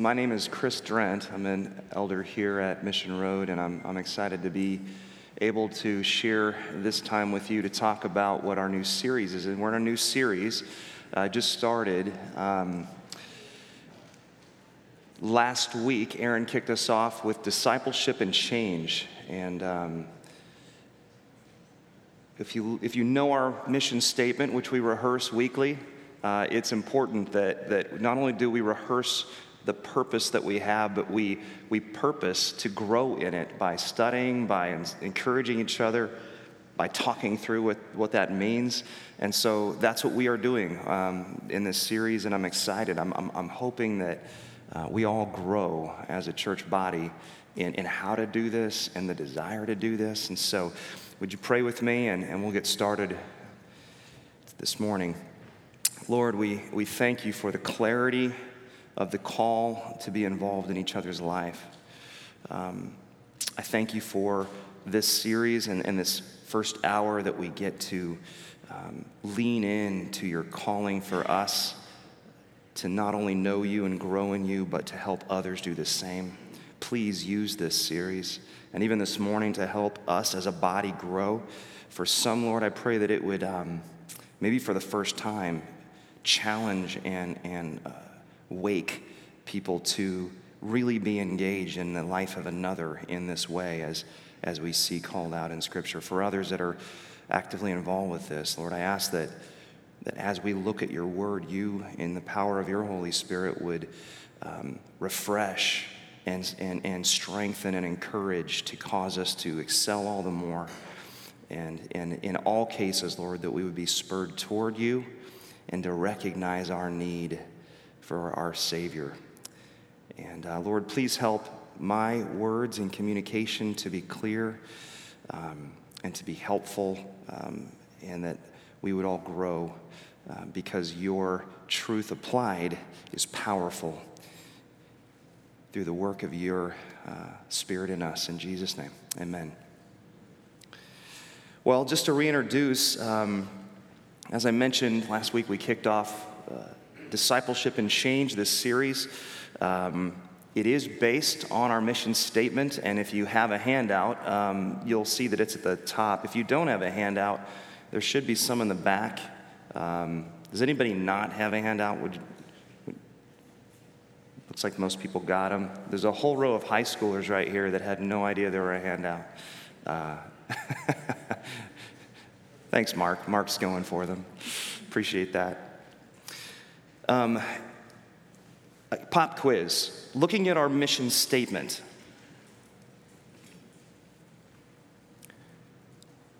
My name is Chris Drent. I'm an elder here at Mission Road, and I'm, I'm excited to be able to share this time with you to talk about what our new series is. And we're in a new series, uh, just started. Um, last week, Aaron kicked us off with discipleship and change. And um, if, you, if you know our mission statement, which we rehearse weekly, uh, it's important that, that not only do we rehearse the purpose that we have, but we, we purpose to grow in it by studying, by encouraging each other, by talking through what, what that means. And so that's what we are doing um, in this series, and I'm excited. I'm, I'm, I'm hoping that uh, we all grow as a church body in, in how to do this and the desire to do this. And so, would you pray with me, and, and we'll get started this morning. Lord, we, we thank you for the clarity of the call to be involved in each other's life. Um, I thank you for this series and, and, this first hour that we get to um, lean in to your calling for us to not only know you and grow in you, but to help others do the same. Please use this series and even this morning to help us as a body grow. For some, Lord, I pray that it would, um, maybe for the first time, challenge and, and uh, wake people to really be engaged in the life of another in this way as, as we see called out in Scripture. For others that are actively involved with this, Lord, I ask that, that as we look at your word, you, in the power of your Holy Spirit, would um, refresh and, and, and strengthen and encourage to cause us to excel all the more. And, and in all cases, Lord, that we would be spurred toward you and to recognize our need for our Savior. And uh, Lord, please help my words and communication to be clear um, and to be helpful, um, and that we would all grow uh, because your truth applied is powerful through the work of your uh, Spirit in us. In Jesus' name, amen. Well, just to reintroduce, um, as I mentioned last week, we kicked off uh, Discipleship and Change, this series. Um, it is based on our mission statement, and if you have a handout, um, you'll see that it's at the top. If you don't have a handout, there should be some in the back. Um, does anybody not have a handout? Would, looks like most people got them. There's a whole row of high schoolers right here that had no idea there were a handout. Uh, thanks, Mark. Mark's going for them. Appreciate that. Um, pop quiz. Looking at our mission statement,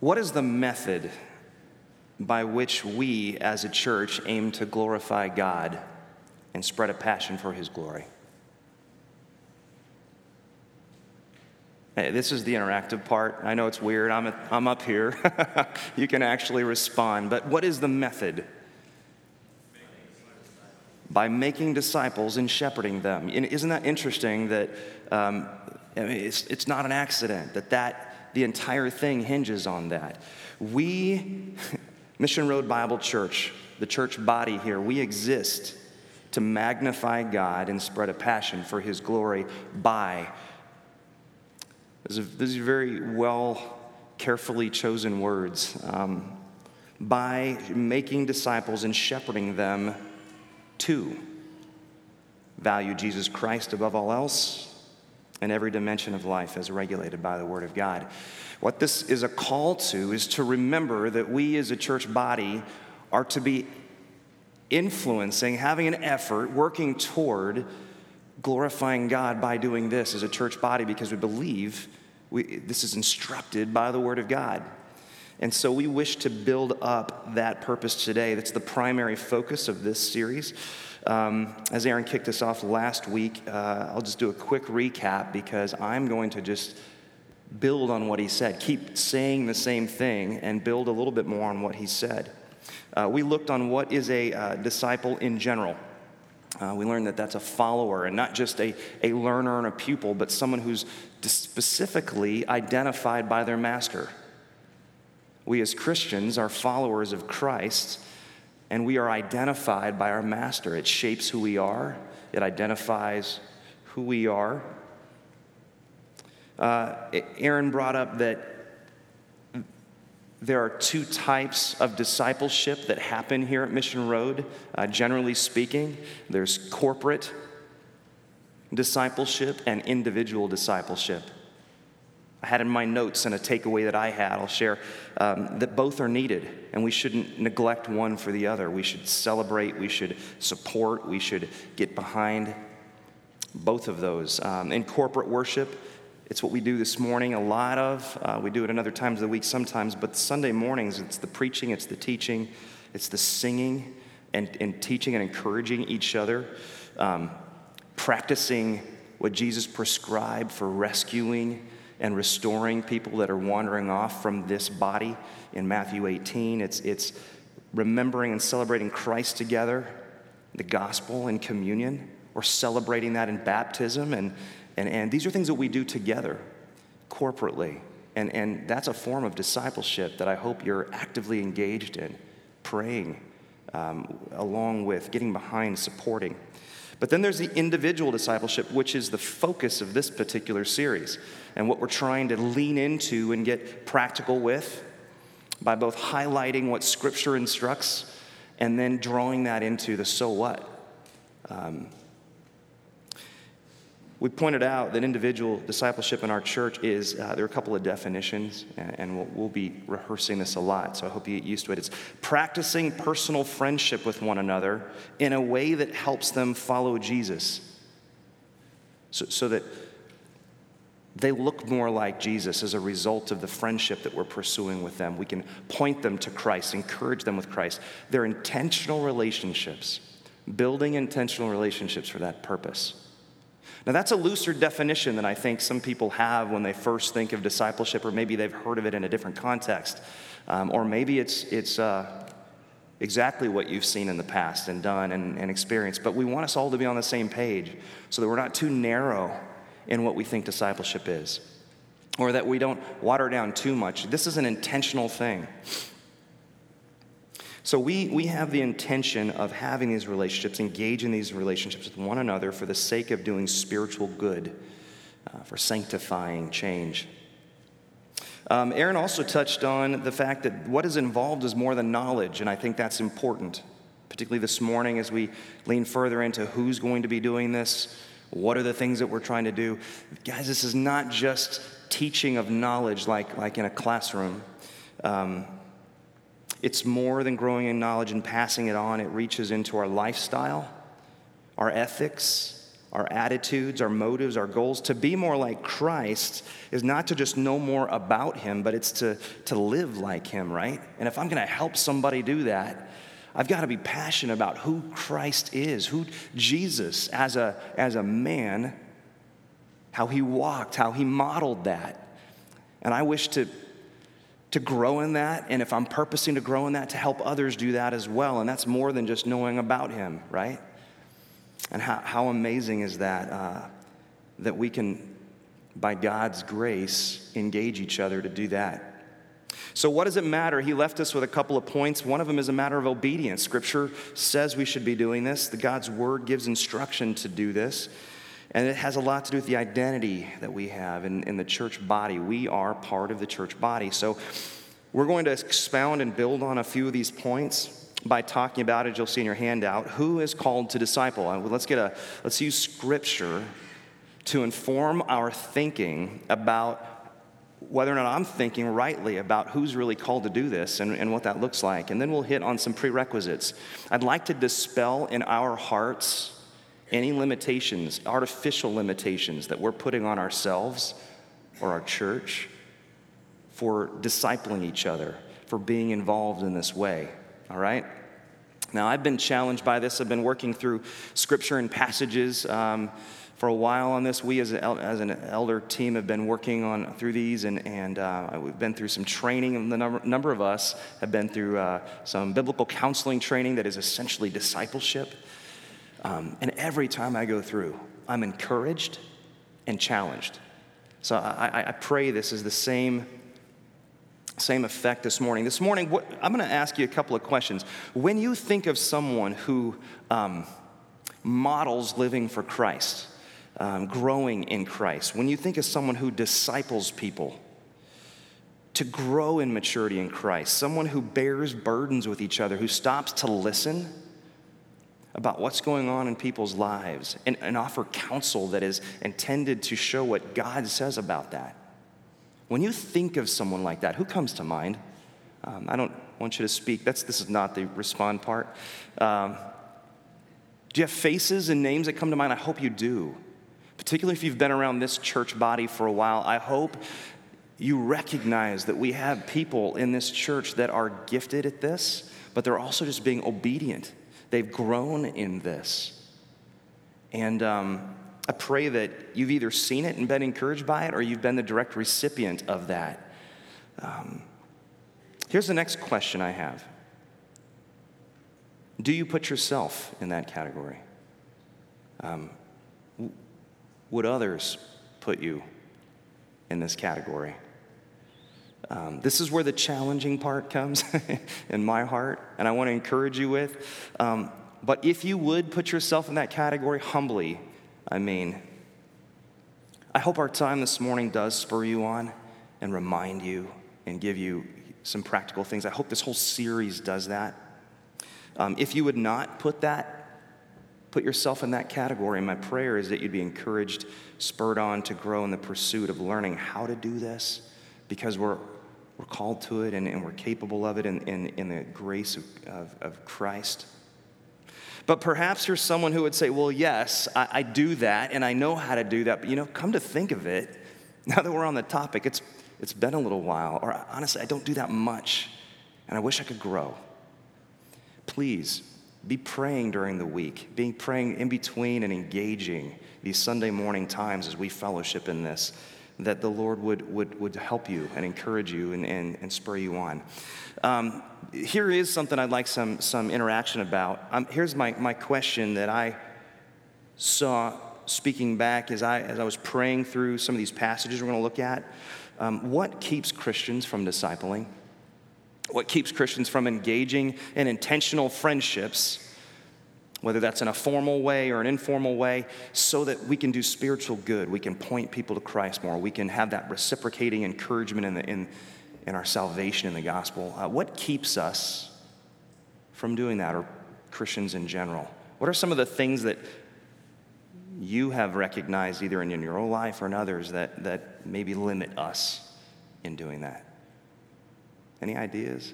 what is the method by which we as a church aim to glorify God and spread a passion for His glory? Hey, this is the interactive part. I know it's weird. I'm, a, I'm up here. you can actually respond. But what is the method? By making disciples and shepherding them. And isn't that interesting that um, I mean, it's, it's not an accident that, that the entire thing hinges on that? We, Mission Road Bible Church, the church body here, we exist to magnify God and spread a passion for His glory by. These are very well, carefully chosen words. Um, by making disciples and shepherding them Two, value Jesus Christ above all else in every dimension of life as regulated by the Word of God. What this is a call to is to remember that we as a church body are to be influencing, having an effort, working toward glorifying God by doing this as a church body because we believe we, this is instructed by the Word of God. And so we wish to build up that purpose today. That's the primary focus of this series. Um, as Aaron kicked us off last week, uh, I'll just do a quick recap because I'm going to just build on what he said, keep saying the same thing, and build a little bit more on what he said. Uh, we looked on what is a uh, disciple in general. Uh, we learned that that's a follower and not just a, a learner and a pupil, but someone who's specifically identified by their master. We as Christians are followers of Christ, and we are identified by our master. It shapes who we are, it identifies who we are. Uh, Aaron brought up that there are two types of discipleship that happen here at Mission Road, uh, generally speaking. There's corporate discipleship and individual discipleship. I had in my notes and a takeaway that I had, I'll share, um, that both are needed, and we shouldn't neglect one for the other. We should celebrate, we should support, we should get behind both of those. Um, in corporate worship, it's what we do this morning, a lot of. Uh, we do it another times of the week sometimes, but Sunday mornings, it's the preaching, it's the teaching, it's the singing and, and teaching and encouraging each other, um, practicing what Jesus prescribed for rescuing and restoring people that are wandering off from this body in Matthew 18. It's, it's remembering and celebrating Christ together, the gospel and communion. We're celebrating that in baptism and and, and these are things that we do together, corporately. And, and that's a form of discipleship that I hope you're actively engaged in, praying um, along with, getting behind, supporting. But then there's the individual discipleship, which is the focus of this particular series, and what we're trying to lean into and get practical with by both highlighting what Scripture instructs and then drawing that into the so what. Um, we pointed out that individual discipleship in our church is, uh, there are a couple of definitions, and, and we'll, we'll, be rehearsing this a lot, so I hope you get used to it. It's practicing personal friendship with one another in a way that helps them follow Jesus, so, so that they look more like Jesus as a result of the friendship that we're pursuing with them. We can point them to Christ, encourage them with Christ. They're intentional relationships, building intentional relationships for that purpose. Now, that's a looser definition than I think some people have when they first think of discipleship, or maybe they've heard of it in a different context. Um, or maybe it's, it's uh, exactly what you've seen in the past and done and, and experienced. But we want us all to be on the same page so that we're not too narrow in what we think discipleship is, or that we don't water down too much. This is an intentional thing. So we, we have the intention of having these relationships, engage in these relationships with one another for the sake of doing spiritual good, uh, for sanctifying change. Um, Aaron also touched on the fact that what is involved is more than knowledge, and I think that's important, particularly this morning as we lean further into who's going to be doing this, what are the things that we're trying to do. Guys, this is not just teaching of knowledge like, like in a classroom. Um, it's more than growing in knowledge and passing it on, it reaches into our lifestyle, our ethics, our attitudes, our motives, our goals. To be more like Christ is not to just know more about Him, but it's to, to live like Him, right? And if I'm going to help somebody do that, I've got to be passionate about who Christ is, who Jesus as a, as a man, how He walked, how He modeled that. And I wish to to grow in that, and if I'm purposing to grow in that, to help others do that as well. And that's more than just knowing about Him, right? And how, how amazing is that? Uh, that we can, by God's grace, engage each other to do that. So, what does it matter? He left us with a couple of points. One of them is a matter of obedience. Scripture says we should be doing this, the God's word gives instruction to do this. And it has a lot to do with the identity that we have in, in the church body. We are part of the church body. So we're going to expound and build on a few of these points by talking about it. You'll see in your handout who is called to disciple. Uh, let's get a let's use scripture to inform our thinking about whether or not I'm thinking rightly about who's really called to do this and, and what that looks like. And then we'll hit on some prerequisites. I'd like to dispel in our hearts any limitations, artificial limitations that we're putting on ourselves or our church for discipling each other, for being involved in this way, all right? Now, I've been challenged by this. I've been working through scripture and passages um, for a while on this. We, as, as, an elder team, have been working on through these, and, and uh, we've been through some training. And the number, number of us have been through uh, some biblical counseling training that is essentially discipleship. Um, and every time I go through, I'm encouraged and challenged. So I, I pray this is the same, same effect this morning. This morning, what, I'm going to ask you a couple of questions. When you think of someone who um, models living for Christ, um, growing in Christ, when you think of someone who disciples people to grow in maturity in Christ, someone who bears burdens with each other, who stops to listen about what's going on in people's lives and, and offer counsel that is intended to show what God says about that. When you think of someone like that, who comes to mind? Um, I don't want you to speak. That's, this is not the respond part. Um, do you have faces and names that come to mind? I hope you do. Particularly if you've been around this church body for a while, I hope you recognize that we have people in this church that are gifted at this, but they're also just being obedient. They've grown in this. And um, I pray that you've either seen it and been encouraged by it, or you've been the direct recipient of that. Um, here's the next question I have Do you put yourself in that category? Um, would others put you in this category? Um, this is where the challenging part comes in my heart, and I want to encourage you with. Um, but if you would put yourself in that category humbly, I mean, I hope our time this morning does spur you on and remind you and give you some practical things. I hope this whole series does that. Um, if you would not put that, put yourself in that category, my prayer is that you'd be encouraged, spurred on to grow in the pursuit of learning how to do this because we're we're called to it and, and we're capable of it in, in, in the grace of, of, of, Christ. But perhaps you're someone who would say, Well, yes, I, I do that and I know how to do that. But you know, come to think of it, now that we're on the topic, it's, it's been a little while, or honestly, I don't do that much and I wish I could grow. Please be praying during the week, be praying in between and engaging these Sunday morning times as we fellowship in this that the Lord would, would, would help you and encourage you and, and, and spur you on. Um, here is something I'd like some, some interaction about. Um, here's my, my question that I saw speaking back as I, as I was praying through some of these passages we're going to look at. Um, what keeps Christians from discipling? What keeps Christians from engaging in intentional friendships whether that's in a formal way or an informal way, so that we can do spiritual good. We can point people to Christ more. We can have that reciprocating encouragement in, the, in, in our salvation in the gospel. Uh, what keeps us from doing that, or Christians in general? What are some of the things that you have recognized either in your own life or in others that, that maybe limit us in doing that? Any ideas?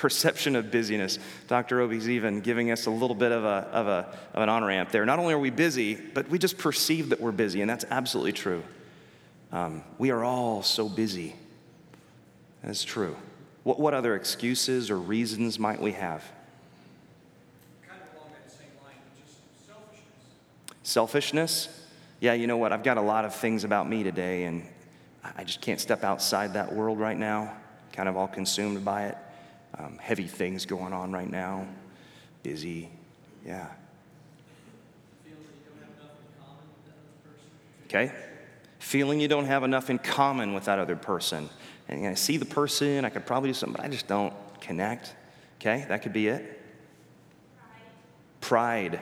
Perception of busyness. Dr. Obi's even giving us a little bit of, a, of, a, of an on ramp there. Not only are we busy, but we just perceive that we're busy, and that's absolutely true. Um, we are all so busy. That's true. What, what other excuses or reasons might we have? Kind of along that same line, just selfishness. Selfishness? Yeah, you know what? I've got a lot of things about me today, and I just can't step outside that world right now. Kind of all consumed by it um, heavy things going on right now, busy. Yeah. Okay? Feeling you don't have enough in common with that other person. And I see the person, I could probably do something, but I just don't connect. Okay? That could be it. Pride.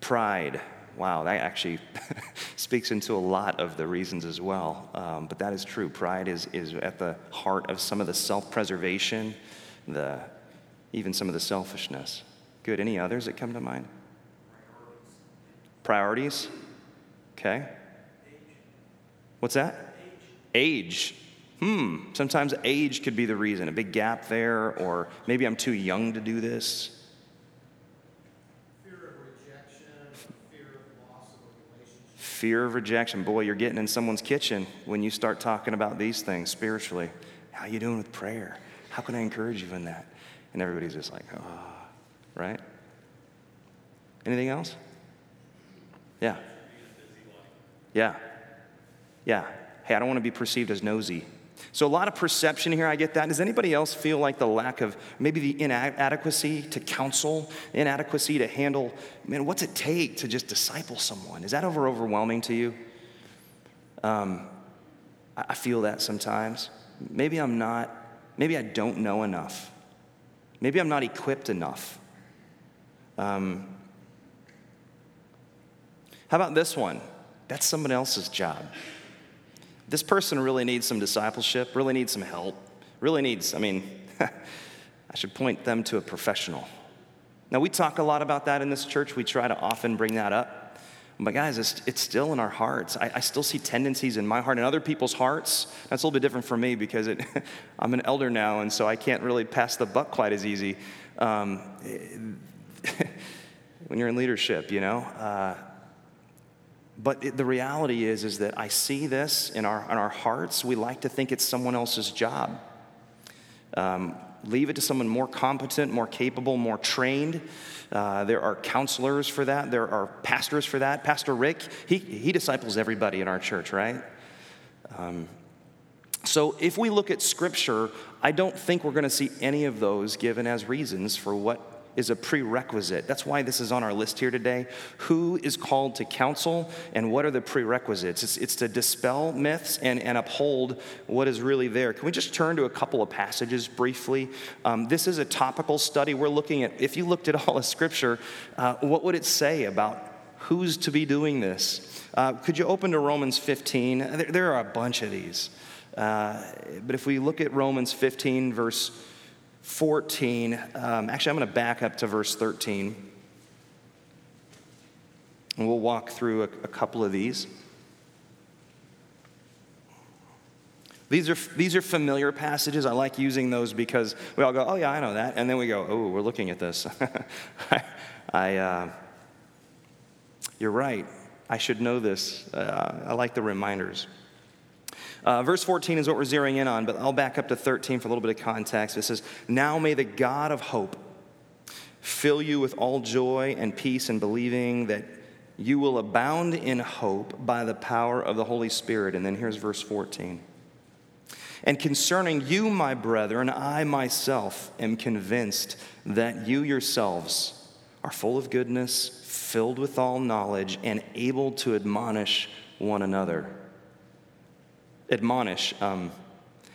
Pride. Wow, that actually speaks into a lot of the reasons as well. Um, but that is true. Pride is, is at the heart of some of the self preservation, the, even some of the selfishness. Good. Any others that come to mind? Priorities. Okay. What's that? Age. Hmm. Sometimes age could be the reason. A big gap there, or maybe I'm too young to do this. Fear of rejection. Boy, you're getting in someone's kitchen when you start talking about these things spiritually. How are you doing with prayer? How can I encourage you in that? And everybody's just like, oh, right? Anything else? Yeah. Yeah. Yeah. Hey, I don't want to be perceived as nosy. So, a lot of perception here, I get that. Does anybody else feel like the lack of maybe the inadequacy to counsel, inadequacy to handle, man, what's it take to just disciple someone? Is that over overwhelming to you? Um, I feel that sometimes. Maybe I'm not, maybe I don't know enough. Maybe I'm not equipped enough. Um, how about this one? That's someone else's job. This person really needs some discipleship, really needs some help, really needs, I mean, I should point them to a professional. Now, we talk a lot about that in this church. We try to often bring that up. But, guys, it's, it's still in our hearts. I, I, still see tendencies in my heart and other people's hearts. That's a little bit different for me because it, I'm an elder now, and so I can't really pass the buck quite as easy um, when you're in leadership, you know? Uh, but it, the reality is, is that I see this in our, in our hearts. We like to think it's someone else's job. Um, leave it to someone more competent, more capable, more trained. Uh, there are counselors for that. There are pastors for that. Pastor Rick, he, he disciples everybody in our church, right? Um, so if we look at Scripture, I don't think we're going to see any of those given as reasons for what is a prerequisite. That's why this is on our list here today. Who is called to counsel and what are the prerequisites? It's, it's to dispel myths and, and uphold what is really there. Can we just turn to a couple of passages briefly? Um, this is a topical study. We're looking at, if you looked at all of Scripture, uh, what would it say about who's to be doing this? Uh, could you open to Romans 15? There, there are a bunch of these. Uh, but if we look at Romans 15, verse 14. Um, actually, I'm going to back up to verse 13. And we'll walk through a, a couple of these. These are, these are familiar passages. I like using those because we all go, oh, yeah, I know that. And then we go, oh, we're looking at this. I, I uh, you're right. I should know this. Uh, I like the reminders. Uh, verse 14 is what we're zeroing in on, but I'll back up to 13 for a little bit of context. It says, Now may the God of hope fill you with all joy and peace in believing that you will abound in hope by the power of the Holy Spirit. And then here's verse 14. And concerning you, my brethren, I myself am convinced that you yourselves are full of goodness, filled with all knowledge, and able to admonish one another admonish. Um,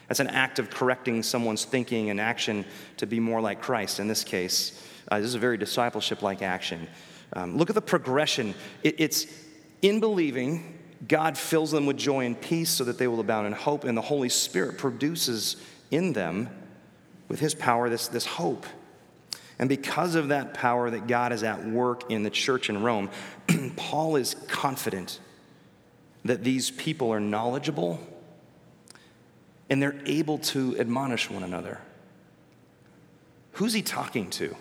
that's an act of correcting someone's thinking and action to be more like Christ. In this case, uh, this is a very discipleship like action. Um, look at the progression. It, it's in believing, God fills them with joy and peace so that they will abound in hope, and the Holy Spirit produces in them, with His power, this, this hope. And because of that power that God is at work in the church in Rome, Paul is confident that these people are knowledgeable and they're able to admonish one another. Who's he talking to?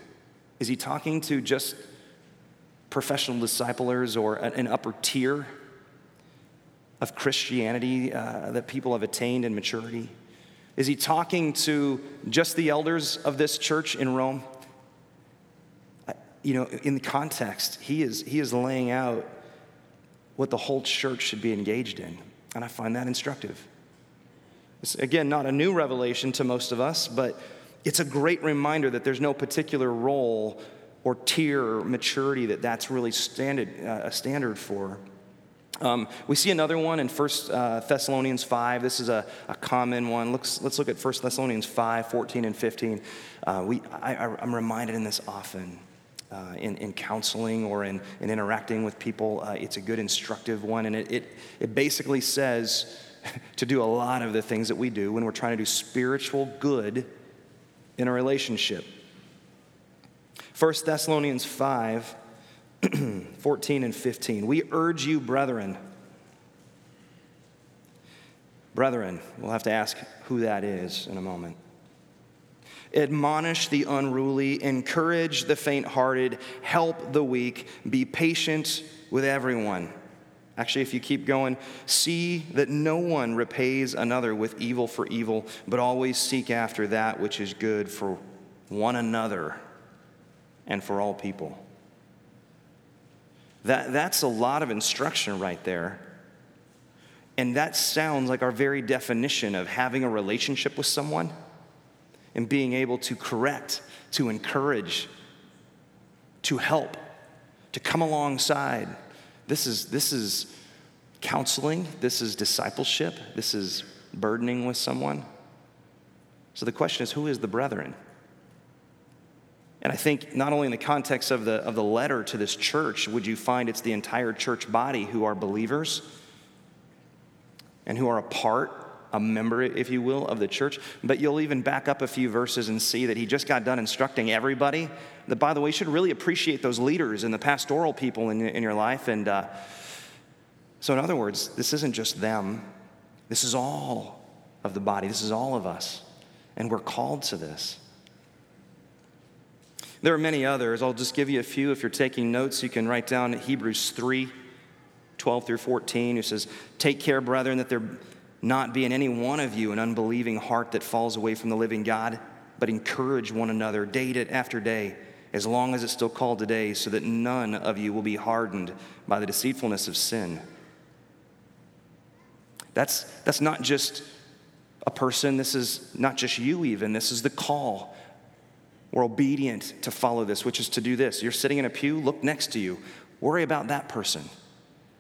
Is he talking to just professional disciplers or an upper tier of Christianity uh, that people have attained in maturity? Is he talking to just the elders of this church in Rome? You know, in the context, he is, he is laying out what the whole church should be engaged in. And I find that instructive. It's, again, not a new revelation to most of us, but it's a great reminder that there's no particular role or tier or maturity that that's really standard, uh, a standard for. Um, we see another one in 1 uh, Thessalonians 5. This is a, a common one. Let's, let's look at 1 Thessalonians 5 14 and 15. Uh, we, I, am reminded in this often. Uh, in, in counseling or in, in interacting with people, uh, it's a good instructive one. And it, it, it basically says, to do a lot of the things that we do when we're trying to do spiritual good in a relationship. 1 Thessalonians 5 14 and 15. We urge you, brethren. Brethren, we'll have to ask who that is in a moment. Admonish the unruly, encourage the faint hearted, help the weak, be patient with everyone. Actually, if you keep going, see that no one repays another with evil for evil, but always seek after that which is good for one another and for all people. That, that's a lot of instruction right there. And that sounds like our very definition of having a relationship with someone and being able to correct, to encourage, to help, to come alongside this is, this is counseling, this is discipleship, this is burdening with someone. So the question is who is the brethren? And I think not only in the context of the, of the letter to this church would you find it's the entire church body who are believers and who are a part, a member, if you will, of the church. But you'll even back up a few verses and see that he just got done instructing everybody that, by the way, you should really appreciate those leaders and the pastoral people in, in your life. And uh, so, in other words, this isn't just them, this is all of the body, this is all of us. And we're called to this. There are many others. I'll just give you a few. If you're taking notes, you can write down Hebrews 3 12 through 14, who says, Take care, brethren, that there not be in any one of you an unbelieving heart that falls away from the living God, but encourage one another day after day, as long as it's still called today, so that none of you will be hardened by the deceitfulness of sin. That's, that's not just a person, this is not just you, even. This is the call we're obedient to follow this, which is to do this. You're sitting in a pew, look next to you. Worry about that person,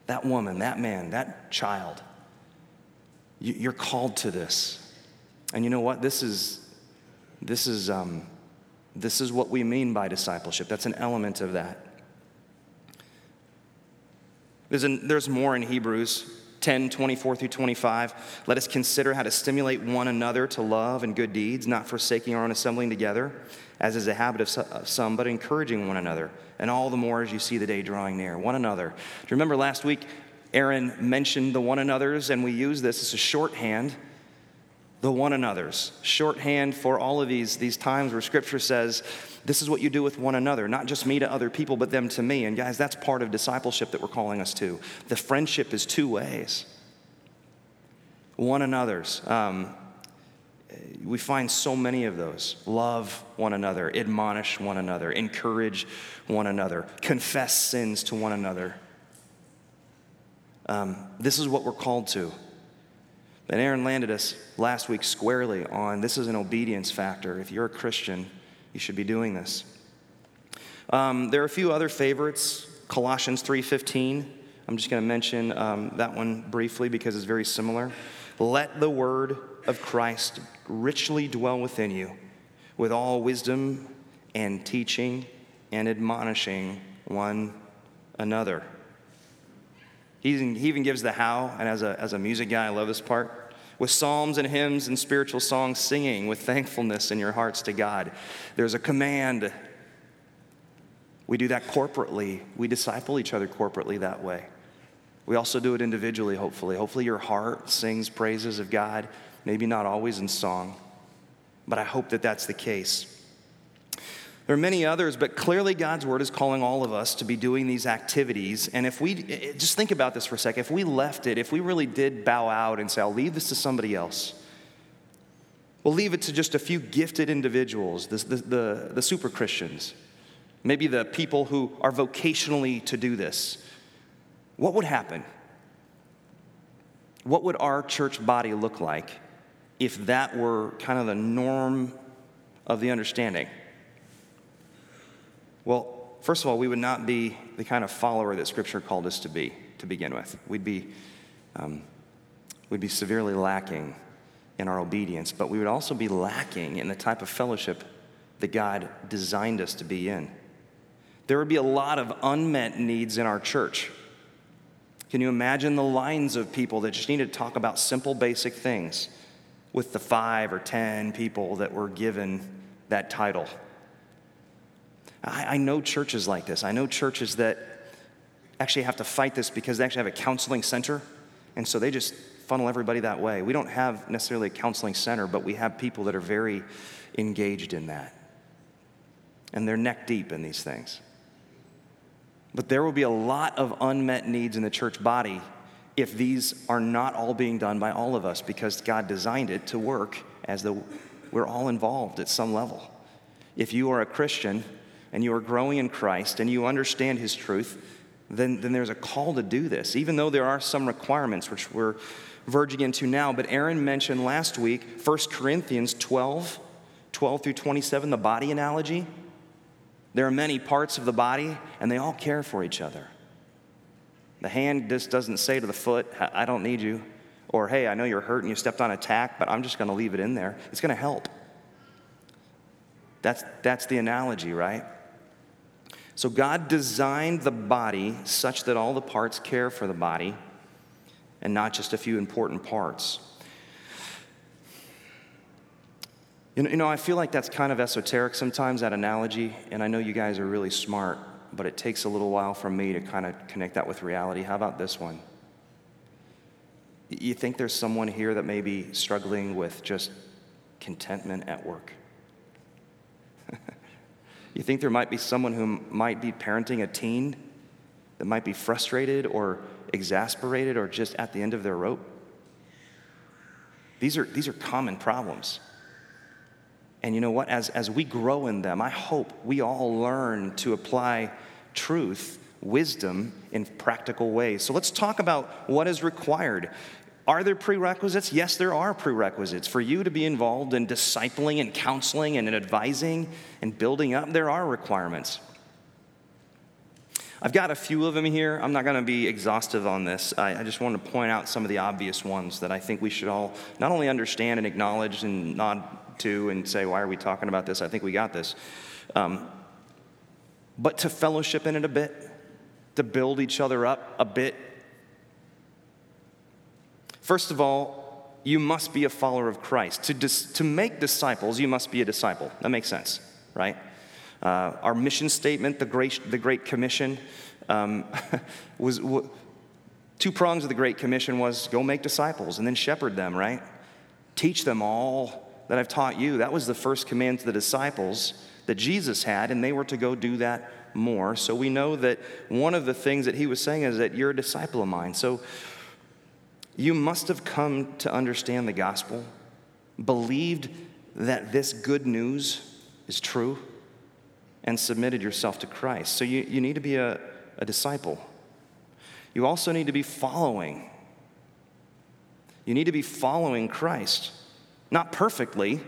that woman, that man, that child. You're called to this. And you know what? This is, this is, um, this is what we mean by discipleship. That's an element of that. There's, an, there's more in Hebrews 10, 24 through 25. Let us consider how to stimulate one another to love and good deeds, not forsaking our own assembling together, as is a habit of some, but encouraging one another, and all the more as you see the day drawing near. One another. Do you remember last week, Aaron mentioned the one another's, and we use this as a shorthand. The one another's. Shorthand for all of these, these times where scripture says this is what you do with one another not just me to other people but them to me. And guys that's part of discipleship that we're calling us to. The friendship is two ways. One another's. Um, we find so many of those. Love one another admonish one another encourage one another confess sins to one another um, this is what we're called to and Aaron landed us last week squarely on this is an obedience factor. If you're a Christian, you should be doing this. Um, there are a few other favorites. Colossians 3:15. I'm just going to mention um, that one briefly because it's very similar. Let the word of Christ richly dwell within you, with all wisdom and teaching and admonishing one another. He he even gives the how, and as a, as a music guy, I love this part with psalms and hymns and spiritual songs, singing with thankfulness in your hearts to God. There's a command. We do that corporately. We disciple each other corporately that way. We also do it individually, hopefully. Hopefully, your heart sings praises of God, maybe not always in song, but I hope that that's the case. There are many others, but clearly God's word is calling all of us to be doing these activities. And if we eh, eh, just think about this for a second, if we left it, if we really did bow out and say, I'll leave this to somebody else, we'll leave it to just a few gifted individuals, the, the, the, the super Christians, maybe the people who are vocationally to do this, what would happen? What would our church body look like if that were kind of the norm of the understanding? Well, first of all, we would not be the kind of follower that Scripture called us to be to begin with. We'd be, um, we'd be severely lacking in our obedience, but we would also be lacking in the type of fellowship that God designed us to be in. There would be a lot of unmet needs in our church. Can you imagine the lines of people that just need to talk about simple, basic things with the five or ten people that were given that title? I, I know churches like this. I know churches that actually have to fight this because they actually have a counseling center, and so they just funnel everybody that way. We don't have necessarily a counseling center, but we have people that are very engaged in that. And they're neck deep in these things. But there will be a lot of unmet needs in the church body if these are not all being done by all of us because God designed it to work as though we're all involved at some level. If you are a Christian, and you are growing in Christ and you understand His truth, then, then there's a call to do this, even though there are some requirements which we're verging into now. But Aaron mentioned last week 1 Corinthians 12, 12 through 27, the body analogy. There are many parts of the body, and they all care for each other. The hand just doesn't say to the foot, I don't need you. Or, hey, I know you're hurt and you stepped on a tack, but I'm just going to leave it in there. It's going to help. That's, that's the analogy, right? So God designed the body such that all the parts care for the body and not just a few important parts. You know, you know, I feel like that's kind of esoteric sometimes, that analogy, and I know you guys are really smart, but it takes a little while for me to kind of connect that with reality. How about this one? You think there's someone here that may be struggling with just contentment at work? You think there might be someone who might be parenting a teen that might be frustrated or exasperated or just at the end of their rope? These are, these are common problems. And you know what? As, as we grow in them, I hope we all learn to apply truth, wisdom in practical ways. So let's talk about what is required. Are there prerequisites? Yes, there are prerequisites. For you to be involved in discipling and counseling and advising and building up, there are requirements. I've got a few of them here. I'm not going to be exhaustive on this. I, I, just want to point out some of the obvious ones that I think we should all not only understand and acknowledge and nod to and say, why are we talking about this? I think we got this. Um, but to fellowship in it a bit, to build each other up a bit, First of all, you must be a follower of Christ. To, dis- to make disciples, you must be a disciple. That makes sense, right? Uh, our mission statement, the Great, the great Commission, um, was w- two prongs of the Great Commission was go make disciples and then shepherd them, right? Teach them all that I've taught you. That was the first command to the disciples that Jesus had, and they were to go do that more. So we know that one of the things that he was saying is that you're a disciple of mine. So you must have come to understand the gospel, believed that this good news is true, and submitted yourself to Christ. So you, you need to be a, a disciple. You also need to be following. You need to be following Christ. Not perfectly,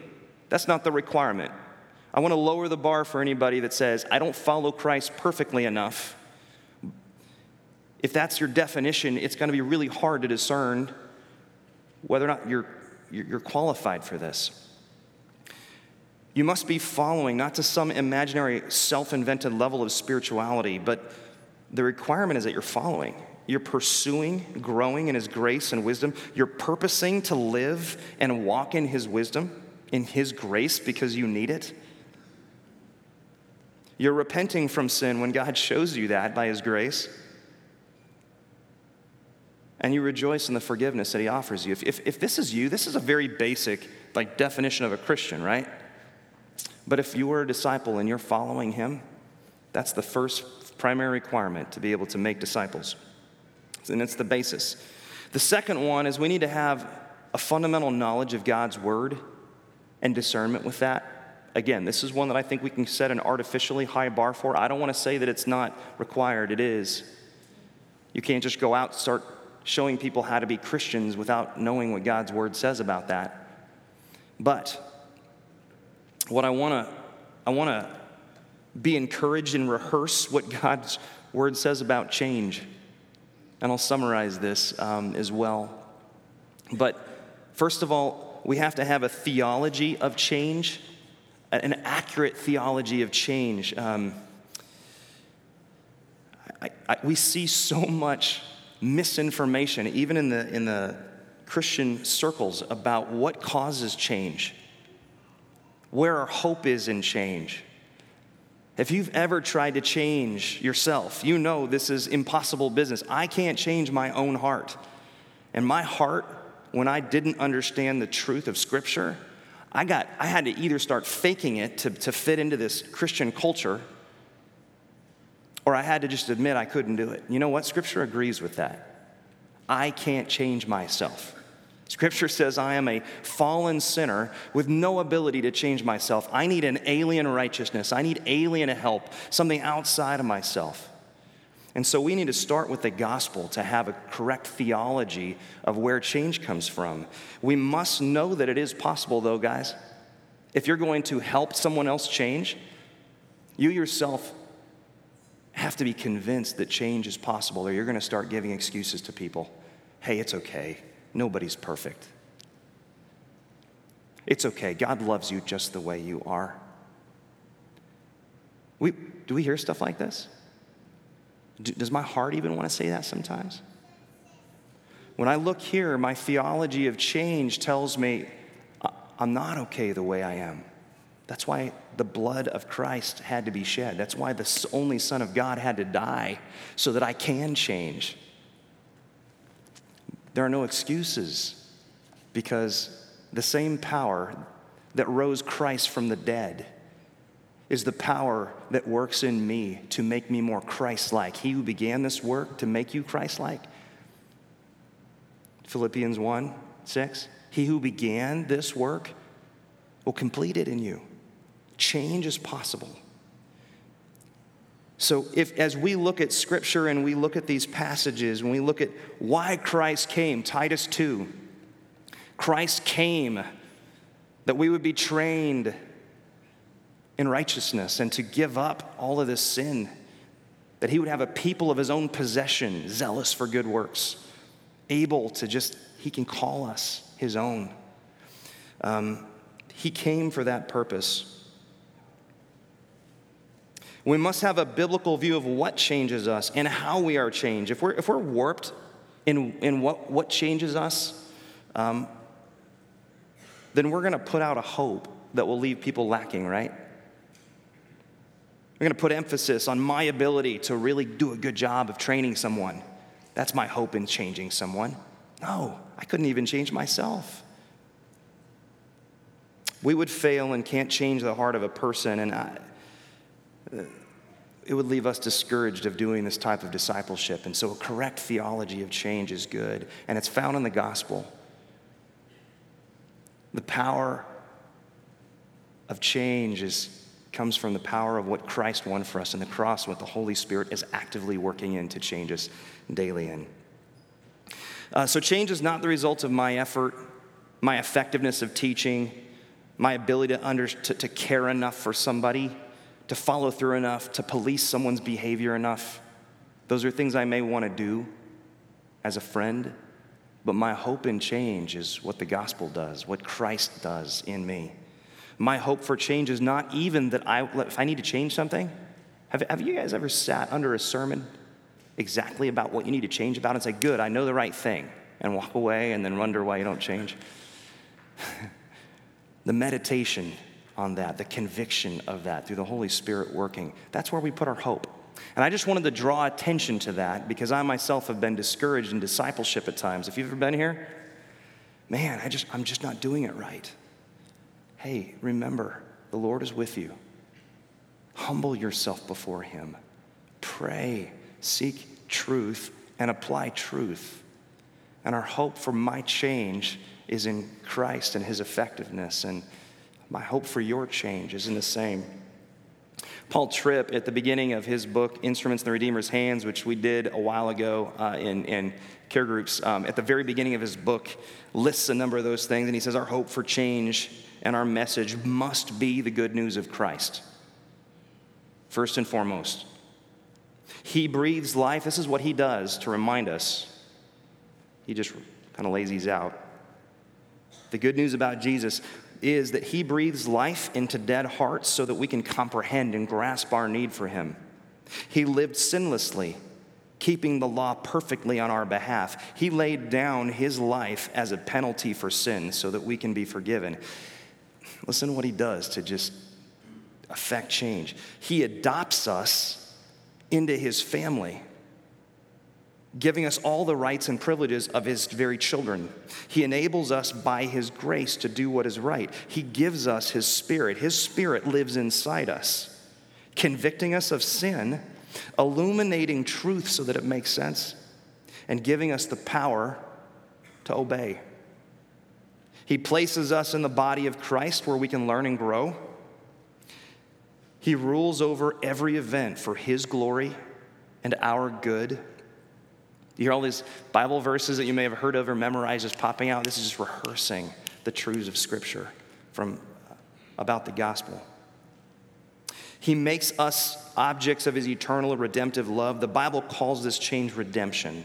that's not the requirement. I want to lower the bar for anybody that says, I don't follow Christ perfectly enough if that's your definition, it's going to be really hard to discern whether or not you're, you're qualified for this. You must be following not to some imaginary self invented level of spirituality, but the requirement is that you're following. You're pursuing, growing in His grace and wisdom. You're purposing to live and walk in His wisdom, in His grace, because you need it. You're repenting from sin when God shows you that by His grace and you rejoice in the forgiveness that he offers you. If, if, if, this is you, this is a very basic like definition of a Christian, right? But if you are a disciple and you're following him, that's the first primary requirement to be able to make disciples. And it's the basis. The second one is we need to have a fundamental knowledge of God's word and discernment with that. Again, this is one that I think we can set an artificially high bar for. I don't want to say that it's not required, it is. You can't just go out start showing people how to be Christians without knowing what God's word says about that. But what I want to I want to be encouraged and rehearse what God's word says about change. And I'll summarize this um, as well. But first of all, we have to have a theology of change, an accurate theology of change. Um, I, I, we see so much misinformation, even in the, in the Christian circles, about what causes change, where our hope is in change. If you've ever tried to change yourself, you know this is impossible business. I can't change my own heart. And my heart, when I didn't understand the truth of Scripture, I, got, I had to either start faking it to, to fit into this Christian culture or I had to just admit I couldn't do it. You know what? Scripture agrees with that. I can't change myself. Scripture says I am a fallen sinner with no ability to change myself. I need an alien righteousness. I need alien help, something outside of myself. And so we need to start with the gospel to have a correct theology of where change comes from. We must know that it is possible, though, guys. If you're going to help someone else change, you yourself have to be convinced that change is possible, or you're going to start giving excuses to people. Hey, it's okay. Nobody's perfect. It's okay. God loves you just the way you are. We, do we hear stuff like this? Do, does my heart even want to say that sometimes? When I look here, my theology of change tells me I'm not okay the way I am. That's why the blood of Christ had to be shed. That's why the only Son of God had to die so that I can change. There are no excuses because the same power that rose Christ from the dead is the power that works in me to make me more Christ like. He who began this work to make you Christ like. Philippians 1 6. He who began this work will complete it in you. Change is possible. So, if as we look at scripture and we look at these passages, when we look at why Christ came, Titus 2, Christ came that we would be trained in righteousness and to give up all of this sin, that he would have a people of his own possession, zealous for good works, able to just, he can call us his own. Um, he came for that purpose. We must have a biblical view of what changes us and how we are changed. If we're, if we're warped in, in what, what changes us, um, then we're going to put out a hope that will leave people lacking, right? We're going to put emphasis on my ability to really do a good job of training someone. That's my hope in changing someone. No, I couldn't even change myself. We would fail and can't change the heart of a person, and I, it would leave us discouraged of doing this type of discipleship. And so, a correct theology of change is good, and it's found in the gospel. The power of change is, comes from the power of what Christ won for us in the cross, what the Holy Spirit is actively working in to change us daily in. Uh, so, change is not the result of my effort, my effectiveness of teaching, my ability to, under, to, to care enough for somebody, to follow through enough, to police someone's behavior enough. Those are things I may want to do as a friend, but my hope in change is what the gospel does, what Christ does in me. My hope for change is not even that I, if I need to change something, have, have you guys ever sat under a sermon exactly about what you need to change about and say, Good, I know the right thing, and walk away and then wonder why you don't change? the meditation on that, the conviction of that through the Holy Spirit working, that's where we put our hope. And I just wanted to draw attention to that because I myself have been discouraged in discipleship at times. If you've ever been here, man, I just, I'm just not doing it right. Hey, remember, the Lord is with you. Humble yourself before Him. Pray, seek truth, and apply truth. And our hope for my change is in Christ and His effectiveness. And my hope for your change is in the same. Paul Tripp, at the beginning of his book, Instruments in the Redeemer's Hands, which we did a while ago uh, in, in care groups, um, at the very beginning of his book, lists a number of those things. And he says, Our hope for change and our message must be the good news of Christ. First and foremost, he breathes life. This is what he does to remind us. He just kind of lazies out. The good news about Jesus is that he breathes life into dead hearts so that we can comprehend and grasp our need for him. He lived sinlessly, keeping the law perfectly on our behalf. He laid down his life as a penalty for sin so that we can be forgiven. Listen to what he does to just affect change. He adopts us into his family giving us all the rights and privileges of his very children. He enables us by his grace to do what is right. He gives us his spirit. His spirit lives inside us, convicting us of sin, illuminating truth so that it makes sense, and giving us the power to obey. He places us in the body of Christ where we can learn and grow. He rules over every event for his glory and our good. You hear all these Bible verses that you may have heard of or memorized just popping out. This is just rehearsing the truths of Scripture from uh, about the gospel. He makes us objects of his eternal redemptive love. The Bible calls this change redemption.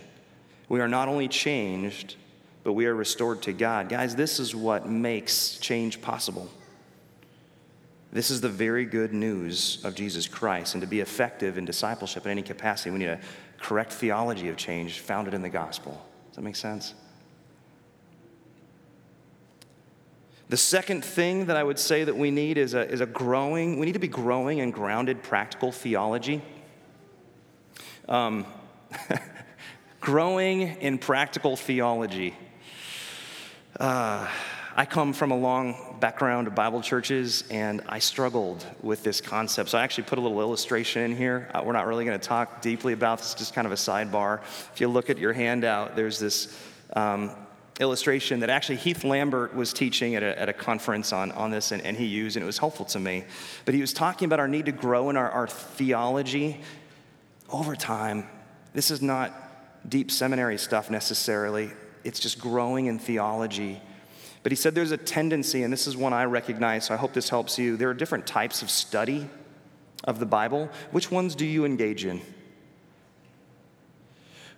We are not only changed, but we are restored to God. Guys, this is what makes change possible. This is the very good news of Jesus Christ. And to be effective in discipleship in any capacity, we need a correct theology of change founded in the gospel. Does that make sense? The second thing that I would say that we need is a, is a growing, we need to be growing in grounded practical theology. Um, growing in practical theology. Uh, I come from a long background of Bible churches, and I struggled with this concept. So I actually put a little illustration in here. Uh, we're not really going to talk deeply about this, just kind of a sidebar. If you look at your handout, there's this um, illustration that actually Heath Lambert was teaching at a, at a conference on, on this, and, and he used, and it was helpful to me. But he was talking about our need to grow in our, our theology over time. This is not deep seminary stuff necessarily, it's just growing in theology but he said there's a tendency, and this is one I recognize, so I hope this helps you. There are different types of study of the Bible. Which ones do you engage in?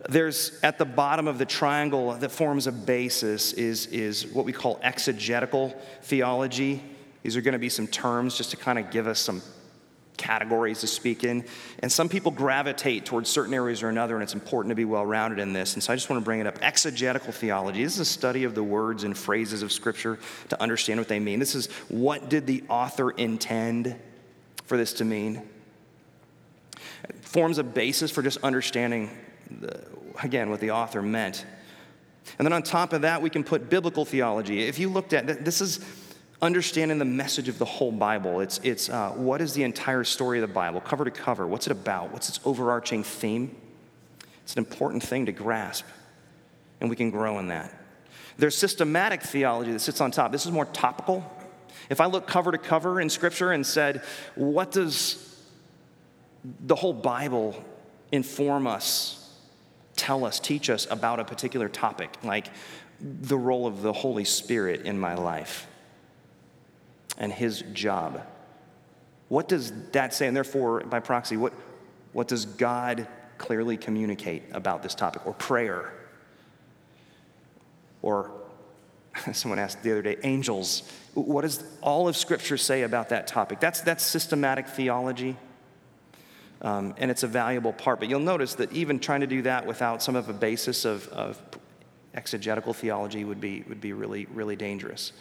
There's at the bottom of the triangle that forms a basis is, is what we call exegetical theology. These are going to be some terms just to kind of give us some categories to speak in. And some people gravitate towards certain areas or another, and it's important to be well rounded in this. And so I just want to bring it up. Exegetical theology this is a study of the words and phrases of Scripture to understand what they mean. This is what did the author intend for this to mean? It forms a basis for just understanding, the, again, what the author meant. And then on top of that, we can put biblical theology. If you looked at this, is understanding the message of the whole Bible. It's, it's uh, what is the entire story of the Bible, cover to cover? What's it about? What's its overarching theme? It's an important thing to grasp, and we can grow in that. There's systematic theology that sits on top. This is more topical. If I look cover to cover in Scripture and said, what does the whole Bible inform us, tell us, teach us about a particular topic, like the role of the Holy Spirit in my life? And his job. What does that say? And therefore, by proxy, what, what does God clearly communicate about this topic? Or prayer? Or someone asked the other day, angels. What does all of Scripture say about that topic? That's, that's systematic theology. Um, and it's a valuable part. But you'll notice that even trying to do that without some of a basis of, of exegetical theology would be, would be really, really dangerous.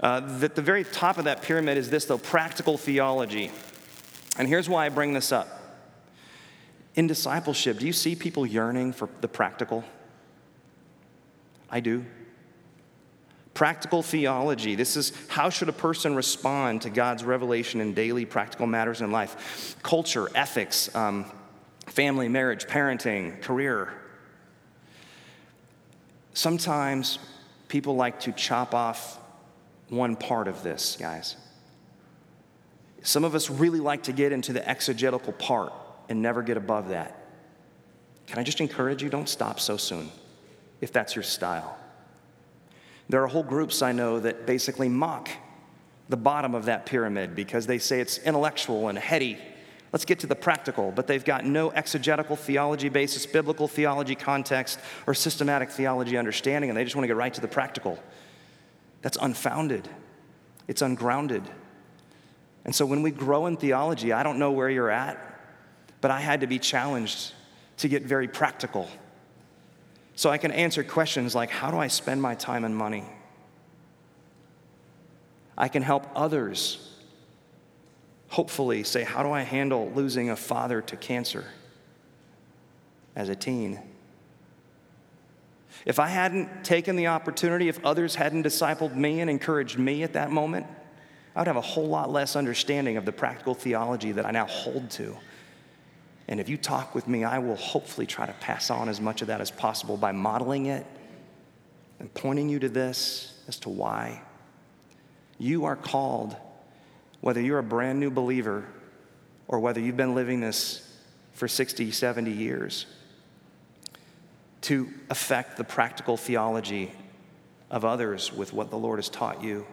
Uh, the very top of that pyramid is this, though practical theology. And here's why I bring this up. In discipleship, do you see people yearning for the practical? I do. Practical theology. This is how should a person respond to God's revelation in daily practical matters in life? Culture, ethics, um, family, marriage, parenting, career. Sometimes people like to chop off one part of this, guys. Some of us really like to get into the exegetical part and never get above that. Can I just encourage you? Don't stop so soon if that's your style. There are whole groups I know that basically mock the bottom of that pyramid because they say it's intellectual and heady. Let's get to the practical, but they've got no exegetical theology basis, biblical theology context, or systematic theology understanding, and they just want to get right to the practical. That's unfounded, it's ungrounded. And so when we grow in theology, I don't know where you're at, but I had to be challenged to get very practical. So I can answer questions like how do I spend my time and money? I can help others hopefully say, how do I handle losing a father to cancer as a teen? If I hadn't taken the opportunity, if others hadn't discipled me and encouraged me at that moment, I would have a whole lot less understanding of the practical theology that I now hold to. And if you talk with me, I will hopefully try to pass on as much of that as possible by modeling it and pointing you to this as to why. You are called, whether you're a brand new believer or whether you've been living this for 60, 70 years to affect the practical theology of others with what the Lord has taught you.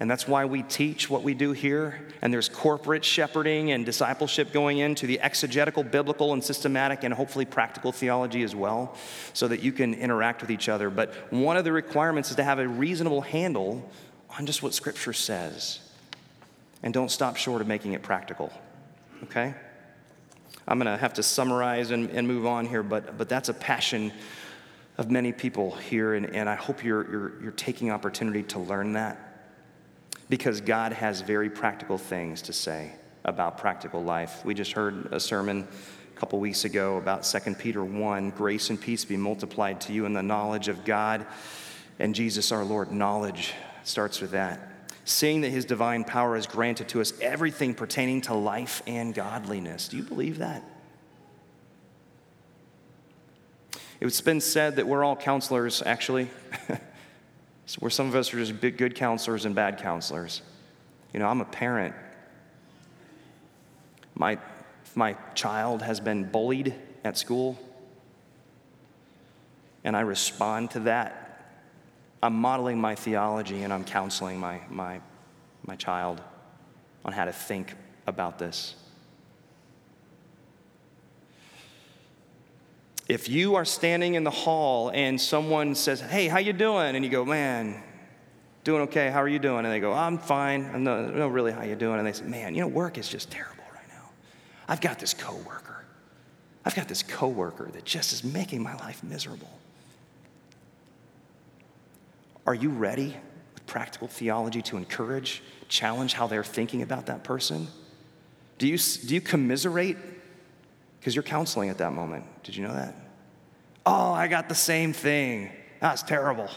And that's why we teach what we do here. And there's corporate shepherding and discipleship going into the exegetical, biblical, and systematic, and hopefully practical theology as well, so that you can interact with each other. But one of the requirements is to have a reasonable handle on just what Scripture says. And don't stop short of making it practical, okay? I'm going to have to summarize and, and move on here, but, but that's a passion of many people here, and, and I hope you're, you're, you're taking opportunity to learn that because God has very practical things to say about practical life. We just heard a sermon a couple weeks ago about 2 Peter 1 grace and peace be multiplied to you in the knowledge of God and Jesus our Lord. Knowledge starts with that. Seeing that his divine power has granted to us everything pertaining to life and godliness. Do you believe that? It's been said that we're all counselors, actually. where some of us are just good counselors and bad counselors. You know, I'm a parent. My, my child has been bullied at school, and I respond to that. I'm modeling my theology and I'm counseling my, my, my child on how to think about this. If you are standing in the hall and someone says, "Hey, how you doing?" and you go, "Man, doing okay. How are you doing?" and they go, "I'm fine." I know, no, really, how you doing? And they say, "Man, you know, work is just terrible right now. I've got this coworker. I've got this coworker that just is making my life miserable." Are you ready with practical theology to encourage, challenge how they're thinking about that person? Do you, do you commiserate? Because you're counseling at that moment. Did you know that? Oh, I got the same thing. That's terrible.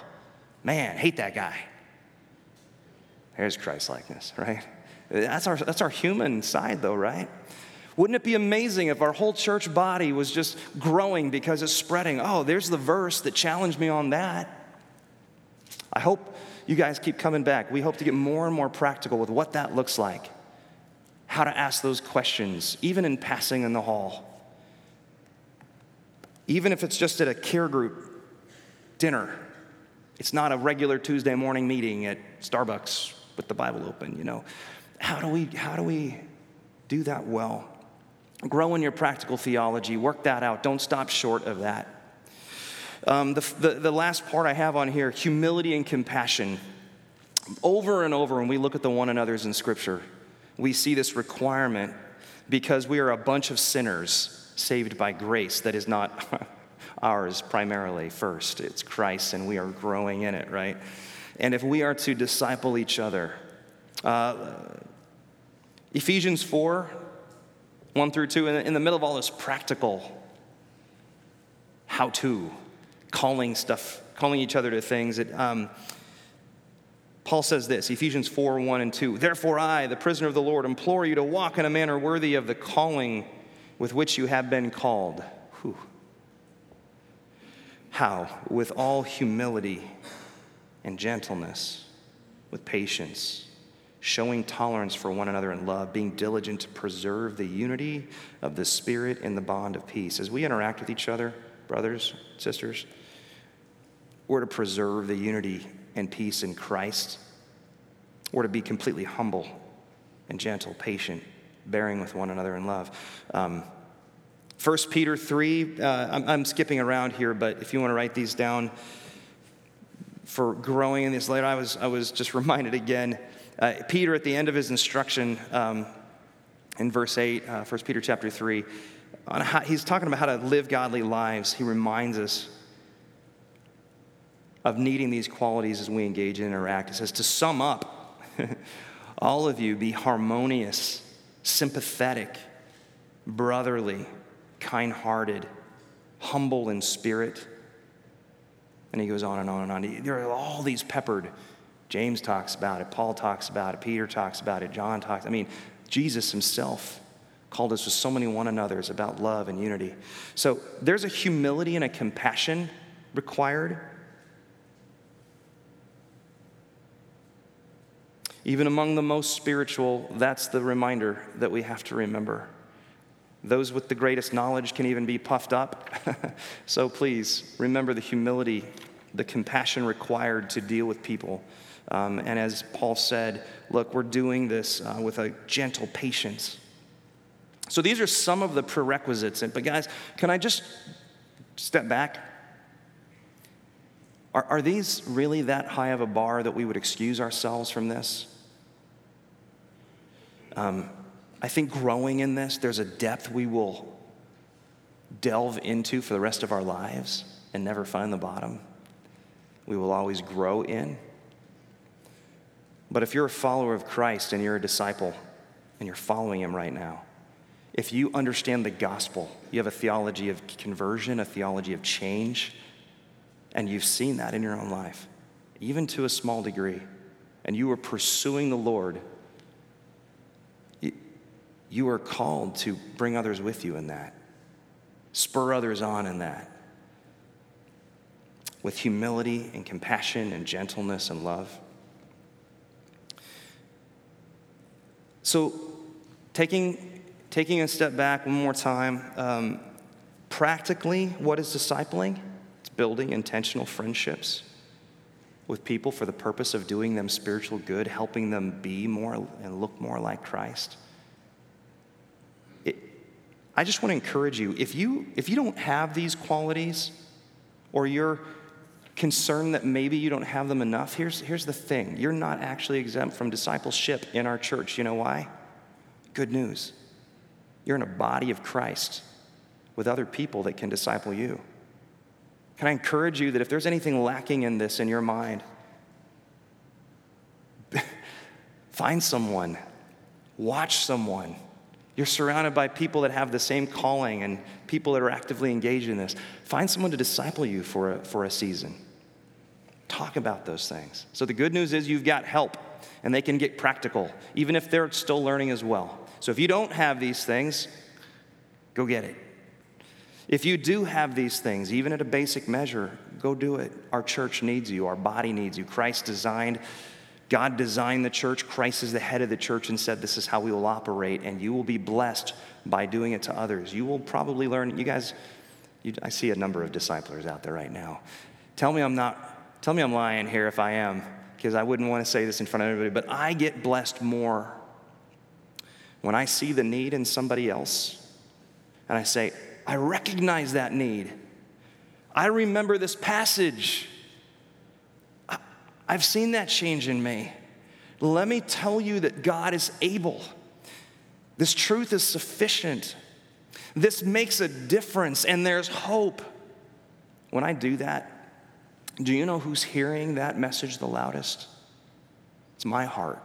Man, hate that guy. There's Christ likeness, right? That's our, that's our human side, though, right? Wouldn't it be amazing if our whole church body was just growing because it's spreading? Oh, there's the verse that challenged me on that. I hope you guys keep coming back. We hope to get more and more practical with what that looks like, how to ask those questions, even in passing in the hall. Even if it's just at a care group dinner, it's not a regular Tuesday morning meeting at Starbucks with the Bible open, you know. How do we, how do, we do that well? Grow in your practical theology, work that out. Don't stop short of that. Um, the, the, the last part I have on here humility and compassion. Over and over, when we look at the one another's in Scripture, we see this requirement because we are a bunch of sinners saved by grace that is not ours primarily first. It's Christ, and we are growing in it, right? And if we are to disciple each other, uh, Ephesians 4 1 through 2, in the, in the middle of all this practical how to, calling stuff, calling each other to things, it, um, Paul says this Ephesians 4 1 and 2. Therefore, I, the prisoner of the Lord, implore you to walk in a manner worthy of the calling with which you have been called. Whew. How? With all humility and gentleness, with patience, showing tolerance for one another in love, being diligent to preserve the unity of the Spirit in the bond of peace. As we interact with each other, brothers, sisters, we're to preserve the unity and peace in Christ. We're to be completely humble and gentle, patient, bearing with one another in love. Um, 1 Peter 3, uh, I'm, I'm, skipping around here, but if you want to write these down for growing in this later, I was, I was just reminded again. Uh, Peter, at the end of his instruction um, in verse 8, uh, 1 Peter chapter 3, how, he's talking about how to live godly lives. He reminds us of needing these qualities as we engage and interact. It says, to sum up, all of you be harmonious sympathetic, brotherly, kind hearted, humble in spirit. And he goes on and on and on. There are all these peppered. James talks about it, Paul talks about it, Peter talks about it, John talks. I mean, Jesus himself called us with so many one another's about love and unity. So there's a humility and a compassion required Even among the most spiritual, that's the reminder that we have to remember. Those with the greatest knowledge can even be puffed up. so please remember the humility, the compassion required to deal with people. Um, and as Paul said, look, we're doing this uh, with a gentle patience. So these are some of the prerequisites. But guys, can I just step back? Are, are these really that high of a bar that we would excuse ourselves from this? Um, I think growing in this, there's a depth we will delve into for the rest of our lives and never find the bottom. We will always grow in. But if you're a follower of Christ and you're a disciple and you're following him right now, if you understand the gospel, you have a theology of conversion, a theology of change, and you've seen that in your own life, even to a small degree, and you are pursuing the Lord, you are called to bring others with you in that, spur others on in that, with humility and compassion and gentleness and love. So, taking, taking a step back one more time, um, practically, what is discipling? It's building intentional friendships with people for the purpose of doing them spiritual good, helping them be more and look more like Christ. I just want to encourage you if you if you don't have these qualities or you're concerned that maybe you don't have them enough, here's, here's the thing you're not actually exempt from discipleship in our church. You know why? Good news. You're in a body of Christ with other people that can disciple you. Can I encourage you that if there's anything lacking in this in your mind, find someone, watch someone. You're surrounded by people that have the same calling and people that are actively engaged in this. Find someone to disciple you for a, for a season. Talk about those things. So, the good news is you've got help and they can get practical, even if they're still learning as well. So, if you don't have these things, go get it. If you do have these things, even at a basic measure, go do it. Our church needs you, our body needs you. Christ designed, God designed the church. Christ is the head of the church and said, This is how we will operate, and you will be blessed by doing it to others. You will probably learn, you guys, you, I see a number of disciplers out there right now. Tell me I'm not Tell me I'm lying here if I am, because I wouldn't want to say this in front of everybody, but I get blessed more when I see the need in somebody else and I say, I recognize that need. I remember this passage. I've seen that change in me. Let me tell you that God is able. This truth is sufficient. This makes a difference, and there's hope. When I do that, do you know who's hearing that message the loudest? It's my heart.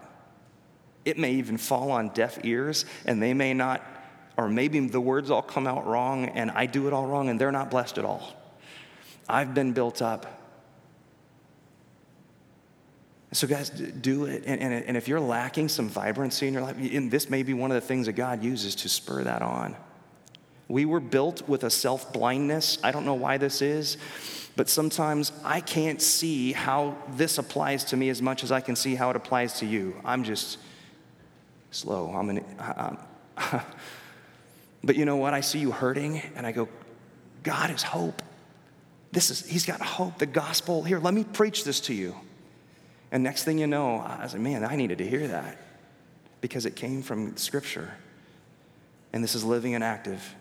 It may even fall on deaf ears, and they may not, or maybe the words all come out wrong, and I do it all wrong, and they're not blessed at all. I've been built up. So, guys, do it. And, and, and if you're lacking some vibrancy in your life, and this may be one of the things that God uses to spur that on. We were built with a self blindness. I don't know why this is, but sometimes I can't see how this applies to me as much as I can see how it applies to you. I'm just slow. I'm an. But you know what? I see you hurting, and I go, God is hope. This is, He's got hope. The gospel. Here, let me preach this to you. And next thing you know, I was like, man, I needed to hear that because it came from Scripture. And this is living and active.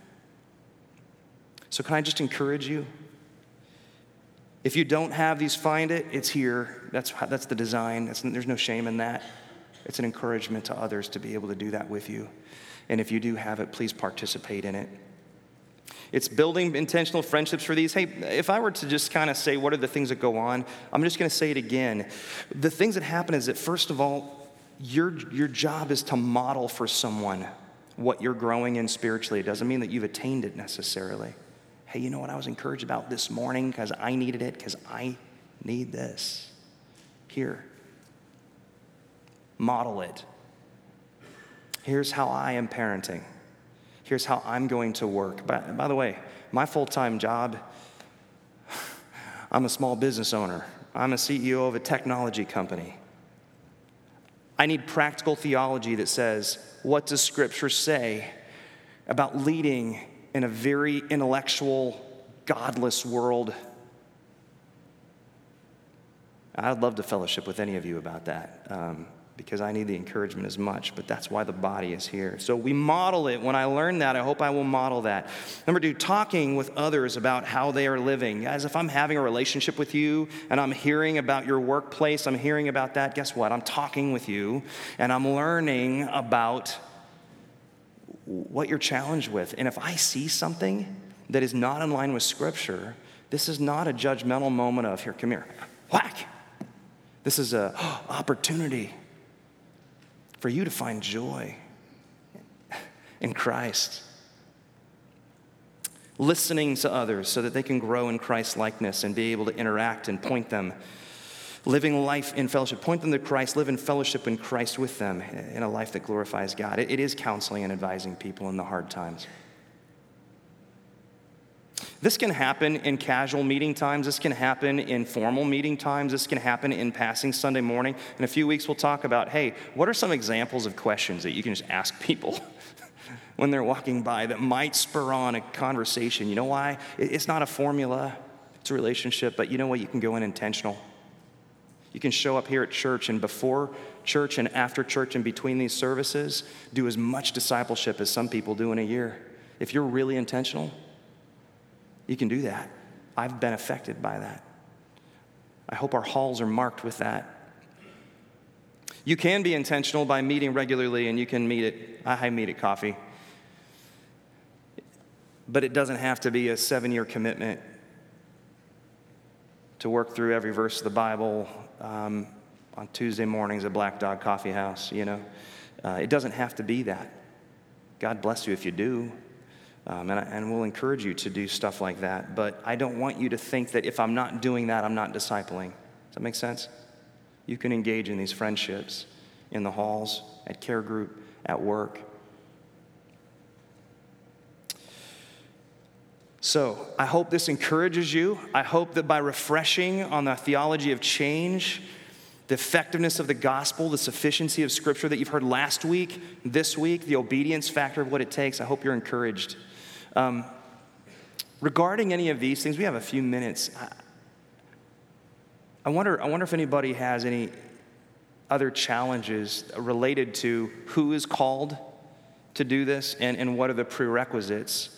So, can I just encourage you? If you don't have these, find it. It's here. That's, that's the design. There's no shame in that. It's an encouragement to others to be able to do that with you. And if you do have it, please participate in it. It's building intentional friendships for these. Hey, if I were to just kind of say what are the things that go on, I'm just going to say it again. The things that happen is that, first of all, your, your job is to model for someone what you're growing in spiritually. It doesn't mean that you've attained it necessarily hey, you know what I was encouraged about this morning because I needed it, because I need this. Here, model it. Here's how I am parenting. Here's how I'm going to work. By, by the way, my full time job, I'm a small business owner, I'm a CEO of a technology company. I need practical theology that says, what does Scripture say about leading in a very intellectual, godless world. I'd love to fellowship with any of you about that. Um, because I need the encouragement as much, but that's why the body is here. So we model it. When I learn that, I hope I will model that. Number two, talking with others about how they are living. Guys, if I'm having a relationship with you and I'm hearing about your workplace, I'm hearing about that, guess what? I'm talking with you and I'm learning about what you're challenged with. And if I see something that is not in line with Scripture, this is not a judgmental moment of, here, come here, whack. This is an opportunity for you to find joy in Christ. Listening to others so that they can grow in Christ likeness and be able to interact and point them. Living life in fellowship. Point them to Christ. Live in fellowship in Christ with them in a life that glorifies God. it, is counseling and advising people in the hard times. This can happen in casual meeting times. This can happen in formal meeting times. This can happen in passing Sunday morning. In a few weeks, we'll talk about hey, what are some examples of questions that you can just ask people when they're walking by that might spur on a conversation? You know why? It's not a formula, it's a relationship, but you know what? You can go in intentional. You can show up here at church and before church and after church and between these services, do as much discipleship as some people do in a year. If you're really intentional, you can do that. I've been affected by that. I hope our halls are marked with that. You can be intentional by meeting regularly, and you can meet at, I meet at coffee. But it doesn't have to be a seven year commitment to work through every verse of the Bible um, on Tuesday mornings at Black Dog Coffee House, you know. Uh, it doesn't have to be that. God bless you if you do. Um, and, I, and we'll encourage you to do stuff like that. But I don't want you to think that if I'm not doing that, I'm not discipling. Does that make sense? You can engage in these friendships in the halls, at care group, at work. So, I hope this encourages you. I hope that by refreshing on the theology of change, the effectiveness of the gospel, the sufficiency of scripture that you've heard last week, this week, the obedience factor of what it takes, I hope you're encouraged. Um, regarding any of these things, we have a few minutes. I wonder, I wonder if anybody has any other challenges related to who is called to do this and, and what are the prerequisites.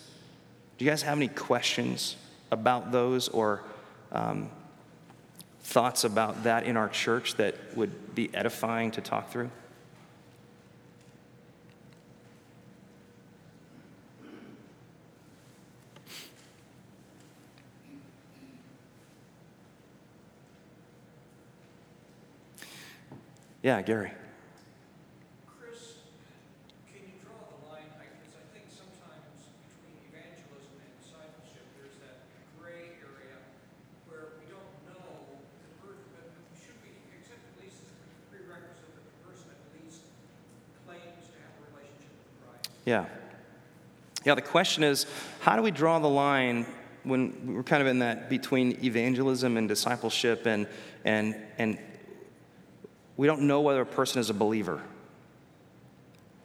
Do you guys have any questions about those or um, thoughts about that in our church that would be edifying to talk through? Yeah, Gary. Chris, can you draw the line? Because I think sometimes between evangelism and discipleship, there's that gray area where we don't know the birth, but we should be, except at least as a prerequisite that the person at least claims to have a relationship with Christ. Yeah. Yeah, the question is how do we draw the line when we're kind of in that between evangelism and discipleship and, and, and we don't know whether a person is a believer.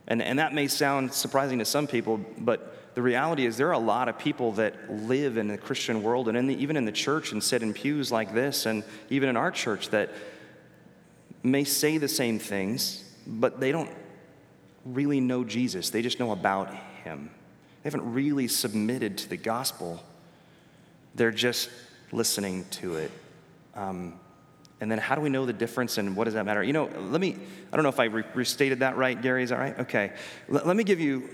And, and that may sound surprising to some people, but the reality is there are a lot of people that live in the Christian world and in the, even in the church and sit in pews like this, and even in our church that may say the same things, but they don't really know Jesus. They just know about him. They haven't really submitted to the gospel, they're just listening to it. Um, and then how do we know the difference and what does that matter? You know, let me, I don't know if I re- restated that right, Gary, is that right? Okay. L- let me give you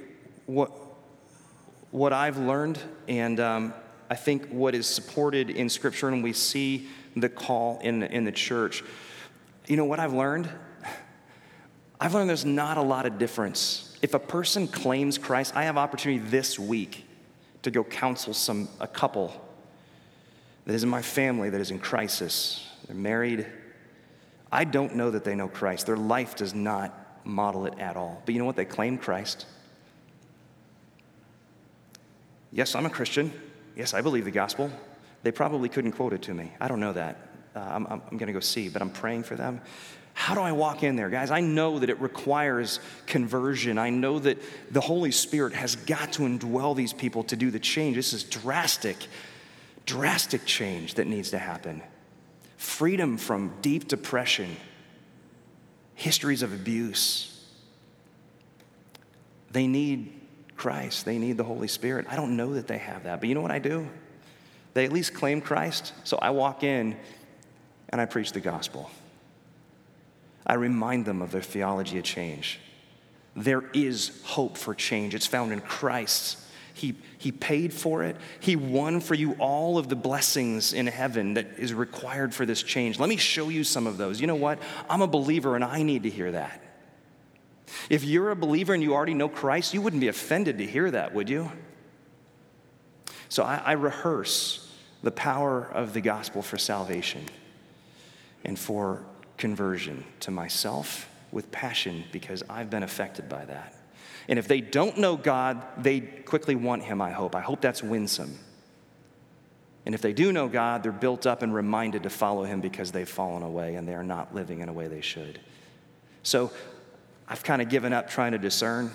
what, what I've learned and um, I think what is supported in Scripture and we see the call in, in the church. You know what I've learned? I've learned there's not a lot of difference. If a person claims Christ, I have opportunity this week to go counsel some a couple that is in my family that is in crisis they're married. I don't know that they know Christ. Their life does not model it at all. But you know what? They claim Christ. Yes, I'm a Christian. Yes, I believe the gospel. They probably couldn't quote it to me. I don't know that. Uh, I'm, I'm, I'm going to go see, but I'm praying for them. How do I walk in there? Guys, I know that it requires conversion. I know that the Holy Spirit has got to indwell these people to do the change. This is drastic, drastic change that needs to happen freedom from deep depression, histories of abuse. They need Christ, they need the Holy Spirit. I don't know that they have that, but you know what I do? They at least claim Christ. So I walk in and I preach the gospel. I remind them of their theology of change. There is hope for change, it's found in Christ. He, he paid for it. He won for you all of the blessings in heaven that is required for this change. Let me show you some of those. You know what? I'm a believer and I need to hear that. If you're a believer and you already know Christ, you wouldn't be offended to hear that, would you? So I, I rehearse the power of the gospel for salvation and for conversion to myself with passion because I've been affected by that. And if they don't know God, they quickly want Him, I hope. I hope that's winsome. And if they do know God, they're built up and reminded to follow Him because they've fallen away and they are not living in a way they should. So I've kind of given up trying to discern.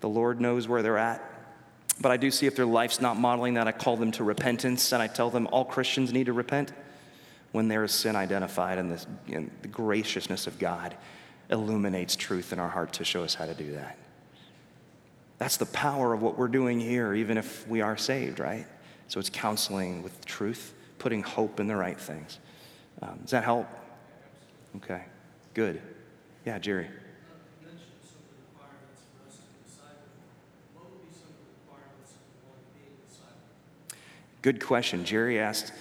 The Lord knows where they're at. But I do see if their life's not modeling that, I call them to repentance and I tell them all Christians need to repent when there is sin identified and, and the graciousness of God illuminates truth in our heart to show us how to do that. That's the power of what we're doing here, even if we are saved, right? So it's counseling with truth, putting hope in the right things. Um, does that help? Okay, good. Yeah, Jerry. Good question. Jerry asked,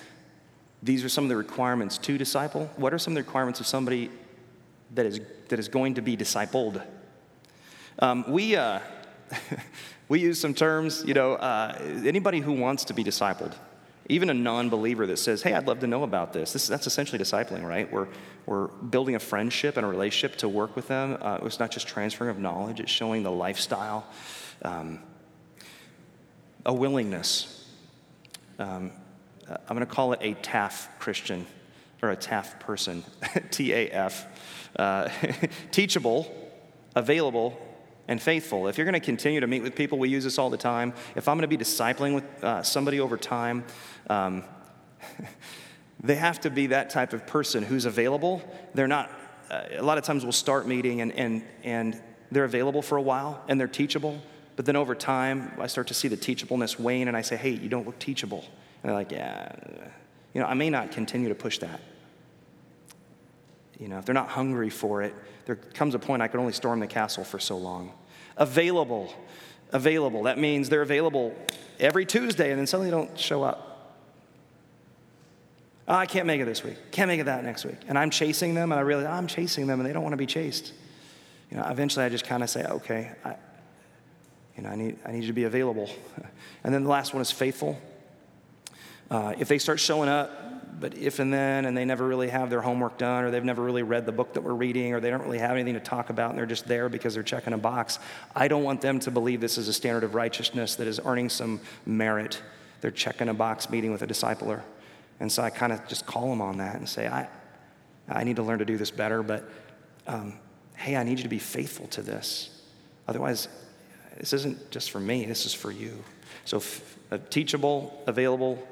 These are some of the requirements to disciple. What are some of the requirements of somebody that is, that is going to be discipled? Um, we, uh, we use some terms, you know, uh, anybody who wants to be discipled, even a non believer that says, hey, I'd love to know about this. this that's essentially discipling, right? We're, we're building a friendship and a relationship to work with them. Uh, it's not just transferring of knowledge, it's showing the lifestyle, um, a willingness. Um, I'm going to call it a TAF Christian or a TAF person, T A F. Uh, teachable, available, and faithful. If you're going to continue to meet with people, we use this all the time. If I'm going to be discipling with uh, somebody over time, um, they have to be that type of person who's available. They're not, uh, a lot of times we'll start meeting and, and, and they're available for a while and they're teachable. But then over time, I start to see the teachableness wane and I say, hey, you don't look teachable. And they're like, yeah. You know, I may not continue to push that. You know, if they're not hungry for it, there comes a point I can only storm the castle for so long. Available, available. That means they're available every Tuesday and then suddenly they don't show up. Oh, I can't make it this week. Can't make it that next week. And I'm chasing them and I realize oh, I'm chasing them and they don't want to be chased. You know, eventually I just kind of say, okay, I, you know, I need, I need you to be available. And then the last one is faithful. Uh, if they start showing up but if and then, and they never really have their homework done, or they've never really read the book that we're reading, or they don't really have anything to talk about, and they're just there because they're checking a box. I don't want them to believe this is a standard of righteousness that is earning some merit. They're checking a box meeting with a discipler. And so I kind of just call them on that and say, I, I need to learn to do this better, but um, hey, I need you to be faithful to this. Otherwise, this isn't just for me, this is for you. So, f- teachable, available,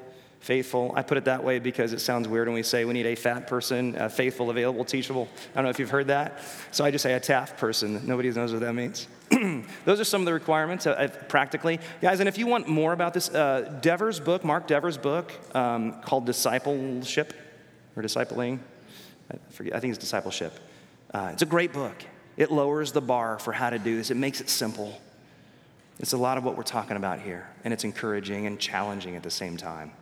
faithful. I put it that way because it sounds weird when we say we need a fat person, faithful, available, teachable. I don't know if you've heard that. So I just say a TAF person. Nobody knows what that means. Those are some of the requirements uh, practically. Guys, and if you want more about this, uh, Dever's book, Mark Dever's book um, called Discipleship or Discipling, I, forget, I think it's Discipleship. Uh, it's a great book. It lowers the bar for how to do this, it makes it simple. It's a lot of what we're talking about here, and it's encouraging and challenging at the same time.